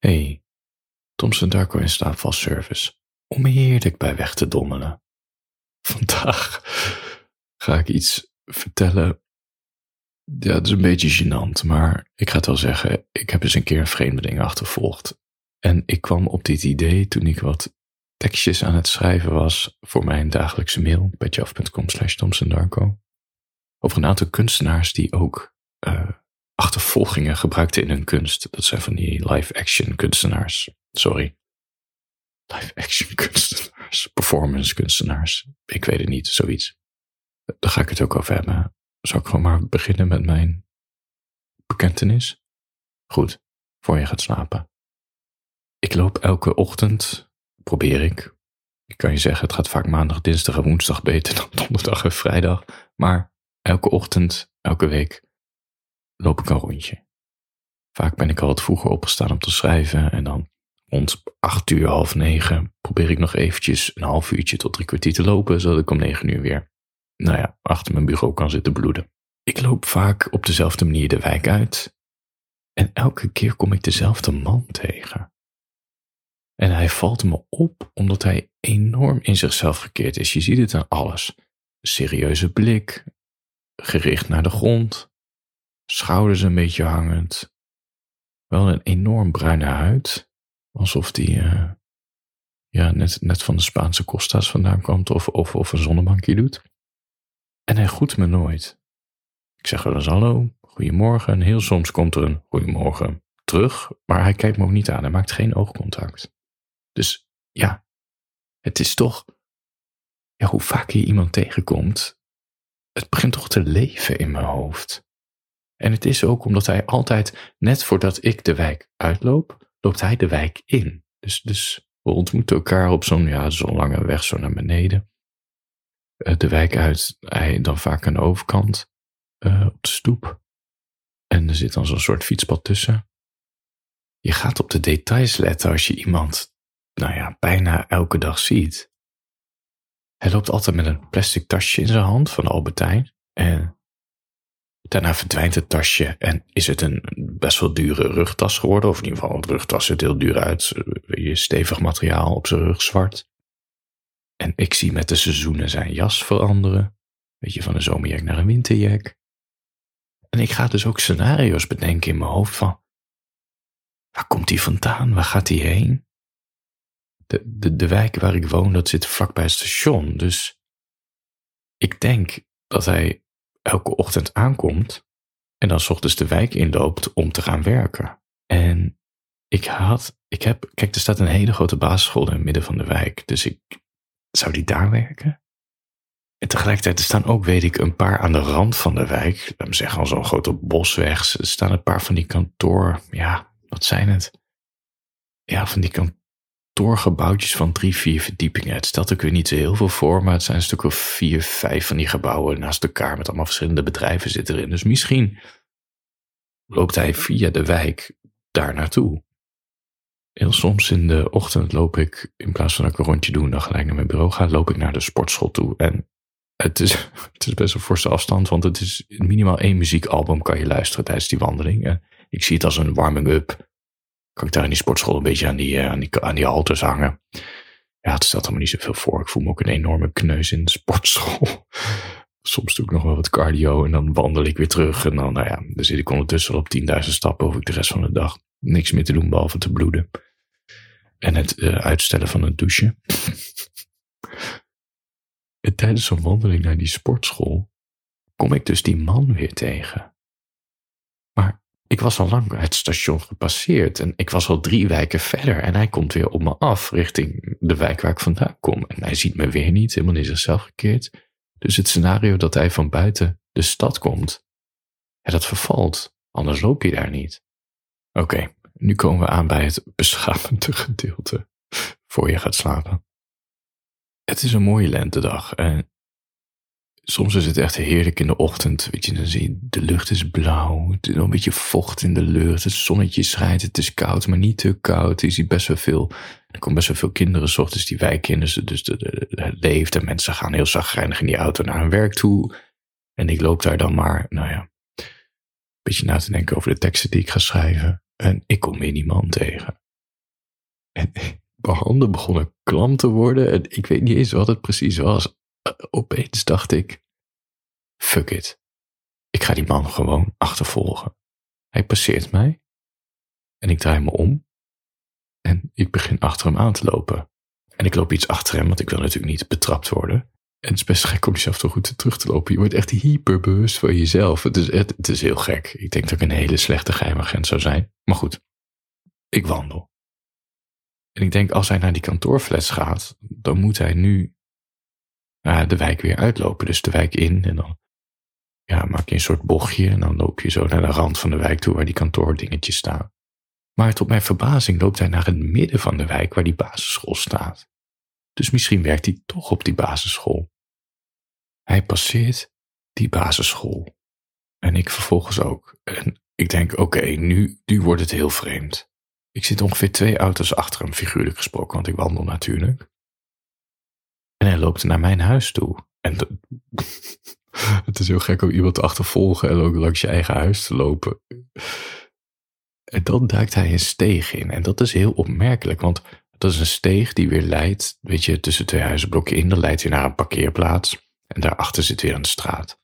Hey, Thomson Darko in slaapvalservice. Om heerlijk bij weg te dommelen. Vandaag ga ik iets vertellen. Ja, het is een beetje gênant, maar ik ga het wel zeggen. Ik heb eens een keer een vreemdeling achtervolgd. En ik kwam op dit idee toen ik wat tekstjes aan het schrijven was voor mijn dagelijkse mail, petjeaf.com slash. Over een aantal kunstenaars die ook uh, achtervolgingen gebruikten in hun kunst. Dat zijn van die live-action kunstenaars. Sorry. Live-action kunstenaars. Performance kunstenaars. Ik weet het niet, zoiets. Daar ga ik het ook over hebben. Zal ik gewoon maar beginnen met mijn bekentenis? Goed, voor je gaat slapen. Ik loop elke ochtend, probeer ik. Ik kan je zeggen, het gaat vaak maandag, dinsdag en woensdag beter dan donderdag en vrijdag. Maar elke ochtend, elke week loop ik een rondje. Vaak ben ik al wat vroeger opgestaan om te schrijven en dan rond acht uur, half negen probeer ik nog eventjes een half uurtje tot drie kwartier te lopen, zodat ik om negen uur weer, nou ja, achter mijn bureau kan zitten bloeden. Ik loop vaak op dezelfde manier de wijk uit en elke keer kom ik dezelfde man tegen. En hij valt me op omdat hij enorm in zichzelf gekeerd is. Je ziet het aan alles. serieuze blik, gericht naar de grond, schouders een beetje hangend. Wel een enorm bruine huid, alsof die uh, ja, net, net van de Spaanse Costa's vandaan komt of, of, of een zonnebankje doet. En hij groet me nooit. Ik zeg wel eens hallo, goedemorgen en heel soms komt er een goedemorgen terug, maar hij kijkt me ook niet aan, hij maakt geen oogcontact. Dus ja, het is toch, ja, hoe vaker je iemand tegenkomt, het begint toch te leven in mijn hoofd. En het is ook omdat hij altijd, net voordat ik de wijk uitloop, loopt hij de wijk in. Dus, dus we ontmoeten elkaar op zo'n ja, zo'n lange weg zo naar beneden. Eh, de wijk uit, hij dan vaak aan de overkant, uh, op de stoep. En er zit dan zo'n soort fietspad tussen. Je gaat op de details letten als je iemand, nou ja, bijna elke dag ziet. Hij loopt altijd met een plastic tasje in zijn hand van Albertijn. En Daarna verdwijnt het tasje en is het een best wel dure rugtas geworden. Of in ieder geval, een rugtas ziet heel duur uit. Je stevig materiaal op zijn rug zwart. En ik zie met de seizoenen zijn jas veranderen. Weet je, van een zomerjack naar een winterjack. En ik ga dus ook scenario's bedenken in mijn hoofd van... Waar komt hij vandaan? Waar gaat hij heen? De, de, de wijk waar ik woon, dat zit vlakbij het station. Dus ik denk dat hij elke ochtend aankomt en dan s ochtends de wijk inloopt om te gaan werken. En ik had, ik heb, kijk, er staat een hele grote basisschool in het midden van de wijk, dus ik zou die daar werken. En tegelijkertijd er staan ook, weet ik, een paar aan de rand van de wijk. Laat me zeggen, al zo'n grote bosweg. Er staan een paar van die kantoor, ja, wat zijn het? Ja, van die kantoor kantoorgebouwtjes van drie, vier verdiepingen. Het stelt ook weer niet zo heel veel voor, maar het zijn een stuk of vier, vijf van die gebouwen naast elkaar met allemaal verschillende bedrijven zitten erin. Dus misschien loopt hij via de wijk daar naartoe. Heel soms in de ochtend loop ik, in plaats van ik een rondje doe en dan gelijk naar mijn bureau ga, loop ik naar de sportschool toe. En het is, het is best een forse afstand, want het is minimaal één muziekalbum kan je luisteren tijdens die wandeling. Ik zie het als een warming-up kan ik daar in die sportschool een beetje aan die, uh, aan die, aan die halters hangen. Ja, het stelt allemaal niet zoveel voor. Ik voel me ook een enorme kneus in de sportschool. Soms doe ik nog wel wat cardio en dan wandel ik weer terug. En dan, nou ja, dan zit ik ondertussen op 10.000 stappen. Hoef ik de rest van de dag niks meer te doen behalve te bloeden. En het uh, uitstellen van het douchen. en tijdens zo'n wandeling naar die sportschool kom ik dus die man weer tegen. Ik was al lang het station gepasseerd en ik was al drie wijken verder en hij komt weer op me af richting de wijk waar ik vandaan kom. En hij ziet me weer niet, helemaal in zichzelf gekeerd. Dus het scenario dat hij van buiten de stad komt, ja, dat vervalt. Anders loop je daar niet. Oké, nu komen we aan bij het beschamende gedeelte voor je gaat slapen. Het is een mooie lentedag en soms is het echt heerlijk in de ochtend. Weet je, dan zie je, de lucht is blauw. Het is een beetje vocht in de lucht. Het zonnetje schijnt. Het is koud, maar niet te koud. Je ziet best wel veel. Er komen best wel veel kinderen s ochtends die in. Dus, dus het leeft. En mensen gaan heel zagrijnig in die auto naar hun werk toe. En ik loop daar dan maar, nou ja, een beetje na te denken over de teksten die ik ga schrijven. En ik kom weer die man tegen. En mijn handen begonnen klam te worden. En ik weet niet eens wat het precies was. Opeens dacht ik, fuck it. Ik ga die man gewoon achtervolgen. Hij passeert mij. En ik draai me om. En ik begin achter hem aan te lopen. En ik loop iets achter hem, want ik wil natuurlijk niet betrapt worden. En het is best gek om jezelf toch goed terug te lopen. Je wordt echt hyperbewust van jezelf. Het is, het, het is heel gek. Ik denk dat ik een hele slechte geheimagent zou zijn. Maar goed, ik wandel. En ik denk, als hij naar die kantoorflats gaat, dan moet hij nu uh, de wijk weer uitlopen. Dus de wijk in en dan ja, maak je een soort bochtje en dan loop je zo naar de rand van de wijk toe waar die kantoordingetjes staan. Maar tot mijn verbazing loopt hij naar het midden van de wijk waar die basisschool staat. Dus misschien werkt hij toch op die basisschool. Hij passeert die basisschool. En ik vervolgens ook. En ik denk, oké, nu, nu wordt het heel vreemd. Ik zit ongeveer twee auto's achter hem, figuurlijk gesproken, want ik wandel natuurlijk. En hij loopt naar mijn huis toe. En het is heel gek om iemand te achtervolgen en ook langs je eigen huis te lopen. En dan duikt hij een steeg in. En dat is heel opmerkelijk, want dat is een steeg die weer leidt, weet je, tussen twee huizenblokken in. Dan leidt hij naar een parkeerplaats. En daarachter zit weer een straat.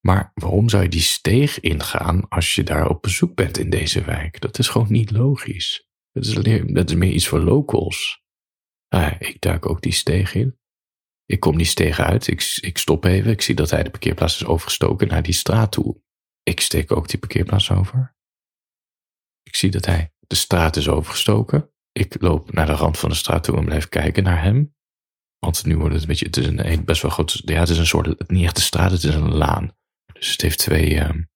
Maar waarom zou je die steeg ingaan als je daar op bezoek bent in deze wijk? Dat is gewoon niet logisch. Dat is, dat is meer iets voor locals. Ah, ik duik ook die steeg in. Ik kom die steeg uit, ik, ik stop even, ik zie dat hij de parkeerplaats is overgestoken naar die straat toe. Ik steek ook die parkeerplaats over. Ik zie dat hij de straat is overgestoken. Ik loop naar de rand van de straat toe en blijf kijken naar hem. Want nu wordt het een beetje, het is een best wel groot, ja, het is een soort, niet echt een straat, het is een laan. Dus het heeft twee, um,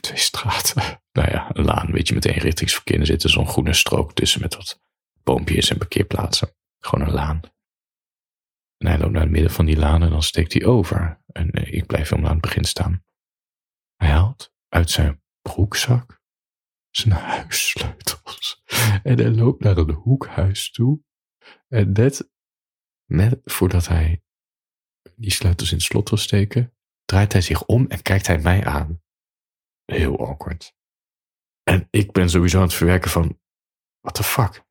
twee straten. nou ja, een laan, weet je, met eenrichtingsverkeer. Er zit zo'n groene strook tussen met wat boompjes en parkeerplaatsen. Gewoon een laan. En hij loopt naar het midden van die laan en dan steekt hij over. En eh, ik blijf hem aan het begin staan. Hij haalt uit zijn broekzak zijn huissleutels. En hij loopt naar een hoekhuis toe. En net, net voordat hij die sleutels in het slot wil steken, draait hij zich om en kijkt hij mij aan. Heel awkward. En ik ben sowieso aan het verwerken van, what the fuck?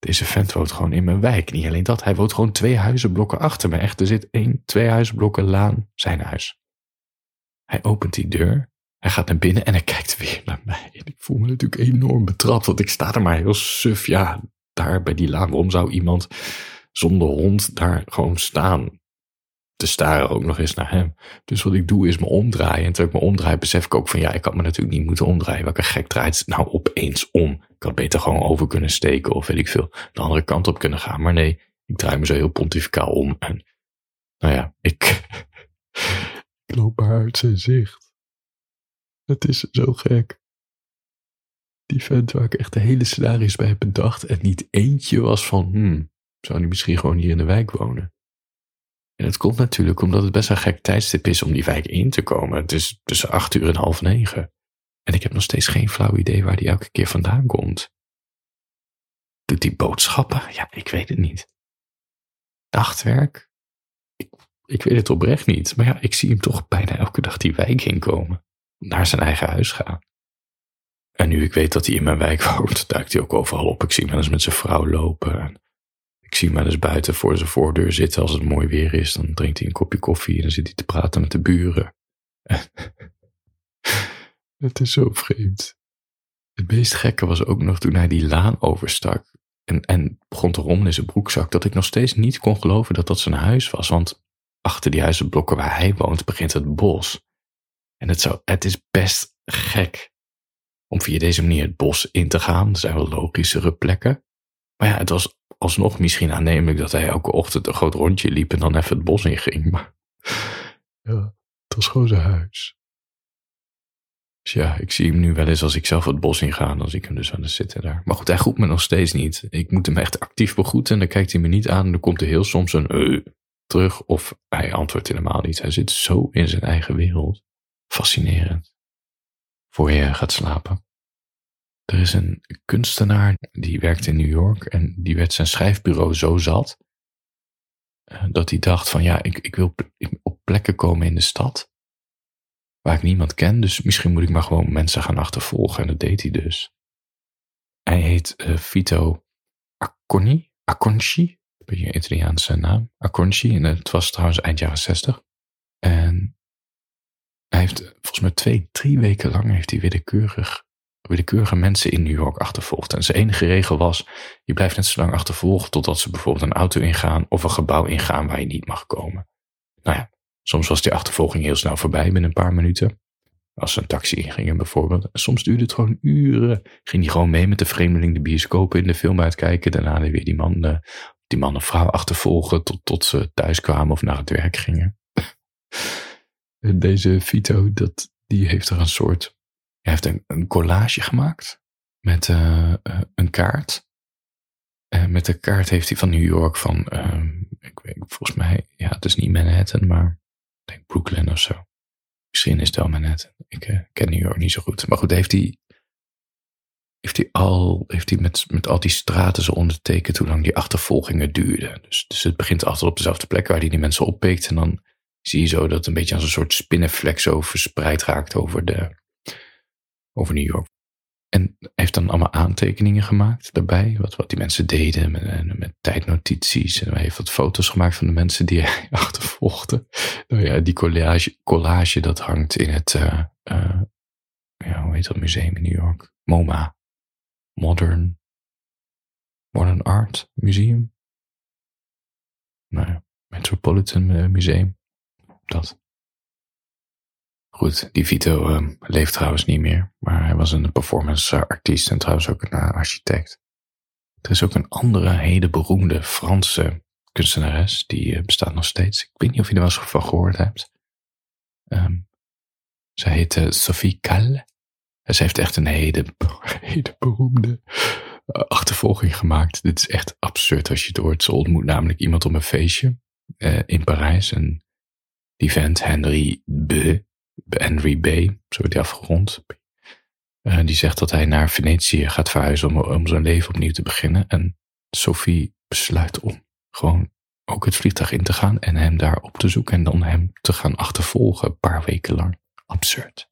Deze vent woont gewoon in mijn wijk. Niet alleen dat, hij woont gewoon twee huizenblokken achter me. Echt, er zit één, twee huizenblokken laan, zijn huis. Hij opent die deur, hij gaat naar binnen en hij kijkt weer naar mij. En ik voel me natuurlijk enorm betrapt, want ik sta er maar heel suf. Ja, daar bij die laan, waarom zou iemand zonder hond daar gewoon staan? Te staren ook nog eens naar hem. Dus wat ik doe is me omdraaien. En terwijl ik me omdraai, besef ik ook van ja, ik had me natuurlijk niet moeten omdraaien. Welke gek draait het nou opeens om? Ik had beter gewoon over kunnen steken of weet ik veel, de andere kant op kunnen gaan. Maar nee, ik draai me zo heel pontificaal om. En nou ja, ik, ik loop maar uit zijn zicht. Het is zo gek. Die vent waar ik echt de hele scenario's bij heb bedacht. En niet eentje was van, hmm, zou die misschien gewoon hier in de wijk wonen? En het komt natuurlijk omdat het best een gek tijdstip is om die wijk in te komen. Het is tussen acht uur en half negen. En ik heb nog steeds geen flauw idee waar die elke keer vandaan komt. Doet die boodschappen? Ja, ik weet het niet. Nachtwerk? Ik, ik weet het oprecht niet. Maar ja, ik zie hem toch bijna elke dag die wijk inkomen. Naar zijn eigen huis gaan. En nu ik weet dat hij in mijn wijk woont, duikt hij ook overal op. Ik zie hem wel eens met zijn vrouw lopen. Ik zie hem wel eens buiten voor zijn voordeur zitten als het mooi weer is. Dan drinkt hij een kopje koffie en dan zit hij te praten met de buren. het is zo vreemd. Het meest gekke was ook nog toen hij die laan overstak en, en begon te rommelen in zijn broekzak, dat ik nog steeds niet kon geloven dat dat zijn huis was. Want achter die huizenblokken waar hij woont begint het bos. En het, zou, het is best gek om via deze manier het bos in te gaan. Er zijn wel logischere plekken. Maar ja, het was alsnog misschien aannemelijk dat hij elke ochtend een groot rondje liep en dan even het bos in ging. Maar ja, het was gewoon zijn huis. Dus ja, ik zie hem nu wel eens als ik zelf het bos inga, dan zie ik hem dus aan het zitten daar. Maar goed, hij groet me nog steeds niet. Ik moet hem echt actief begroeten en dan kijkt hij me niet aan en dan komt er heel soms een uh, terug of hij antwoordt helemaal niet. Hij zit zo in zijn eigen wereld. Fascinerend. Voor je gaat slapen. Er is een kunstenaar die werkt in New York en die werd zijn schrijfbureau zo zat eh, dat hij dacht van ja, ik, ik wil op plekken komen in de stad waar ik niemand ken, dus misschien moet ik maar gewoon mensen gaan achtervolgen en dat deed hij dus. hij heet uh, Vito Acconci. Acconci, een beetje een Italiaanse naam. Acconci, en het was trouwens eind jaren 60. En hij heeft volgens mij twee, drie weken lang heeft hij willekeurig, willekeurige mensen in New York achtervolgd. En zijn enige regel was, je blijft net zo lang achtervolgen totdat ze bijvoorbeeld een auto ingaan of een gebouw ingaan waar je niet mag komen. Nou ja, soms was die achtervolging heel snel voorbij binnen een paar minuten. Als ze een taxi ingingen bijvoorbeeld. Soms duurde het gewoon uren. Ging hij gewoon mee met de vreemdeling de bioscoop in de film uitkijken. Daarna weer die man, uh, die man of vrouw achtervolgen tot, tot ze thuis kwamen of naar het werk gingen. Deze Vito, dat, die heeft er een soort... Hij heeft een, collage gemaakt met uh, een kaart. Uh, met de kaart heeft hij van New York van, uh, ik weet, volgens mij, ja, het is niet Manhattan, maar ik denk Brooklyn of zo. Misschien is het wel Manhattan. Ik ken New York niet zo goed. Maar goed, heeft hij, heeft hij, al, heeft hij met, met al die straten zo ondertekend hoe lang die achtervolgingen duurden. Dus, dus het begint altijd op dezelfde plek waar hij die mensen oppikt. En dan zie je zo dat het een beetje als een soort spinnenvlek zo verspreid raakt over, de, over New York. En heeft dan allemaal aantekeningen gemaakt daarbij, wat, wat die mensen deden met, met tijdnotities. En hij heeft wat foto's gemaakt van de mensen die hij achtervolgde. Nou ja, die collage, collage dat hangt in het, uh, uh, ja, hoe heet dat museum in New York? MoMA. Modern, Modern Art Museum. Nou ja, Metropolitan eh, Museum. Dat. Goed, die Vito uh, leeft trouwens niet meer, maar hij was een performance artiest en trouwens ook een uh, architect. Er is ook een andere hele beroemde Franse kunstenares, die uh, bestaat nog steeds. Ik weet niet of je er wel eens van gehoord hebt. Um, zij heet Sophie Calle. En ze heeft echt een hele, hele beroemde achtervolging gemaakt. Dit is echt absurd als je het hoort. Ze ontmoet namelijk iemand op een feestje in Parijs en die vent, Henry B., Henry B., zo wordt hij afgerond, uh, die zegt dat hij naar Venetië gaat verhuizen om, om zijn leven opnieuw te beginnen. En Sophie besluit om gewoon ook het vliegtuig in te gaan en hem daar op te zoeken en dan hem te gaan achtervolgen een paar weken lang. Absurd.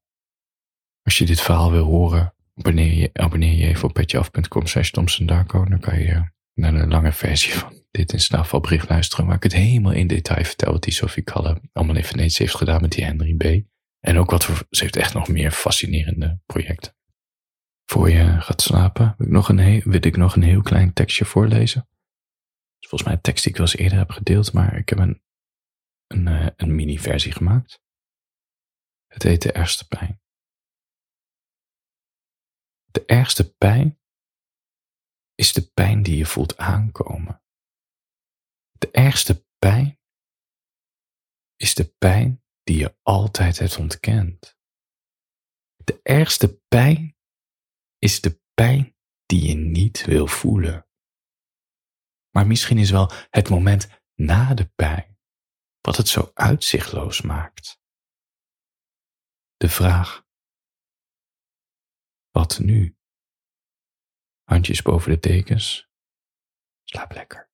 Als je dit verhaal wil horen, abonneer je, abonneer je even op petjeaf.com slash Dan kan je naar de lange versie van dit in snelvalbericht luisteren, waar ik het helemaal in detail vertel wat die Sophie Kalle allemaal in Venetië heeft gedaan met die Henry B. En ook wat voor, ze heeft echt nog meer fascinerende projecten. Voor je gaat slapen, wil ik nog een, heel, wil ik nog een heel klein tekstje voorlezen. Is volgens mij een tekst die ik wel eens eerder heb gedeeld, maar ik heb een, een, eh, een mini-versie gemaakt. Het heet De Ergste Pijn. De ergste pijn is de pijn die je voelt aankomen. De ergste pijn is de pijn die je altijd hebt ontkend. De ergste pijn is de pijn die je niet wil voelen. Maar misschien is wel het moment na de pijn wat het zo uitzichtloos maakt. De vraag: wat nu? Handjes boven de dekens. Slaap lekker.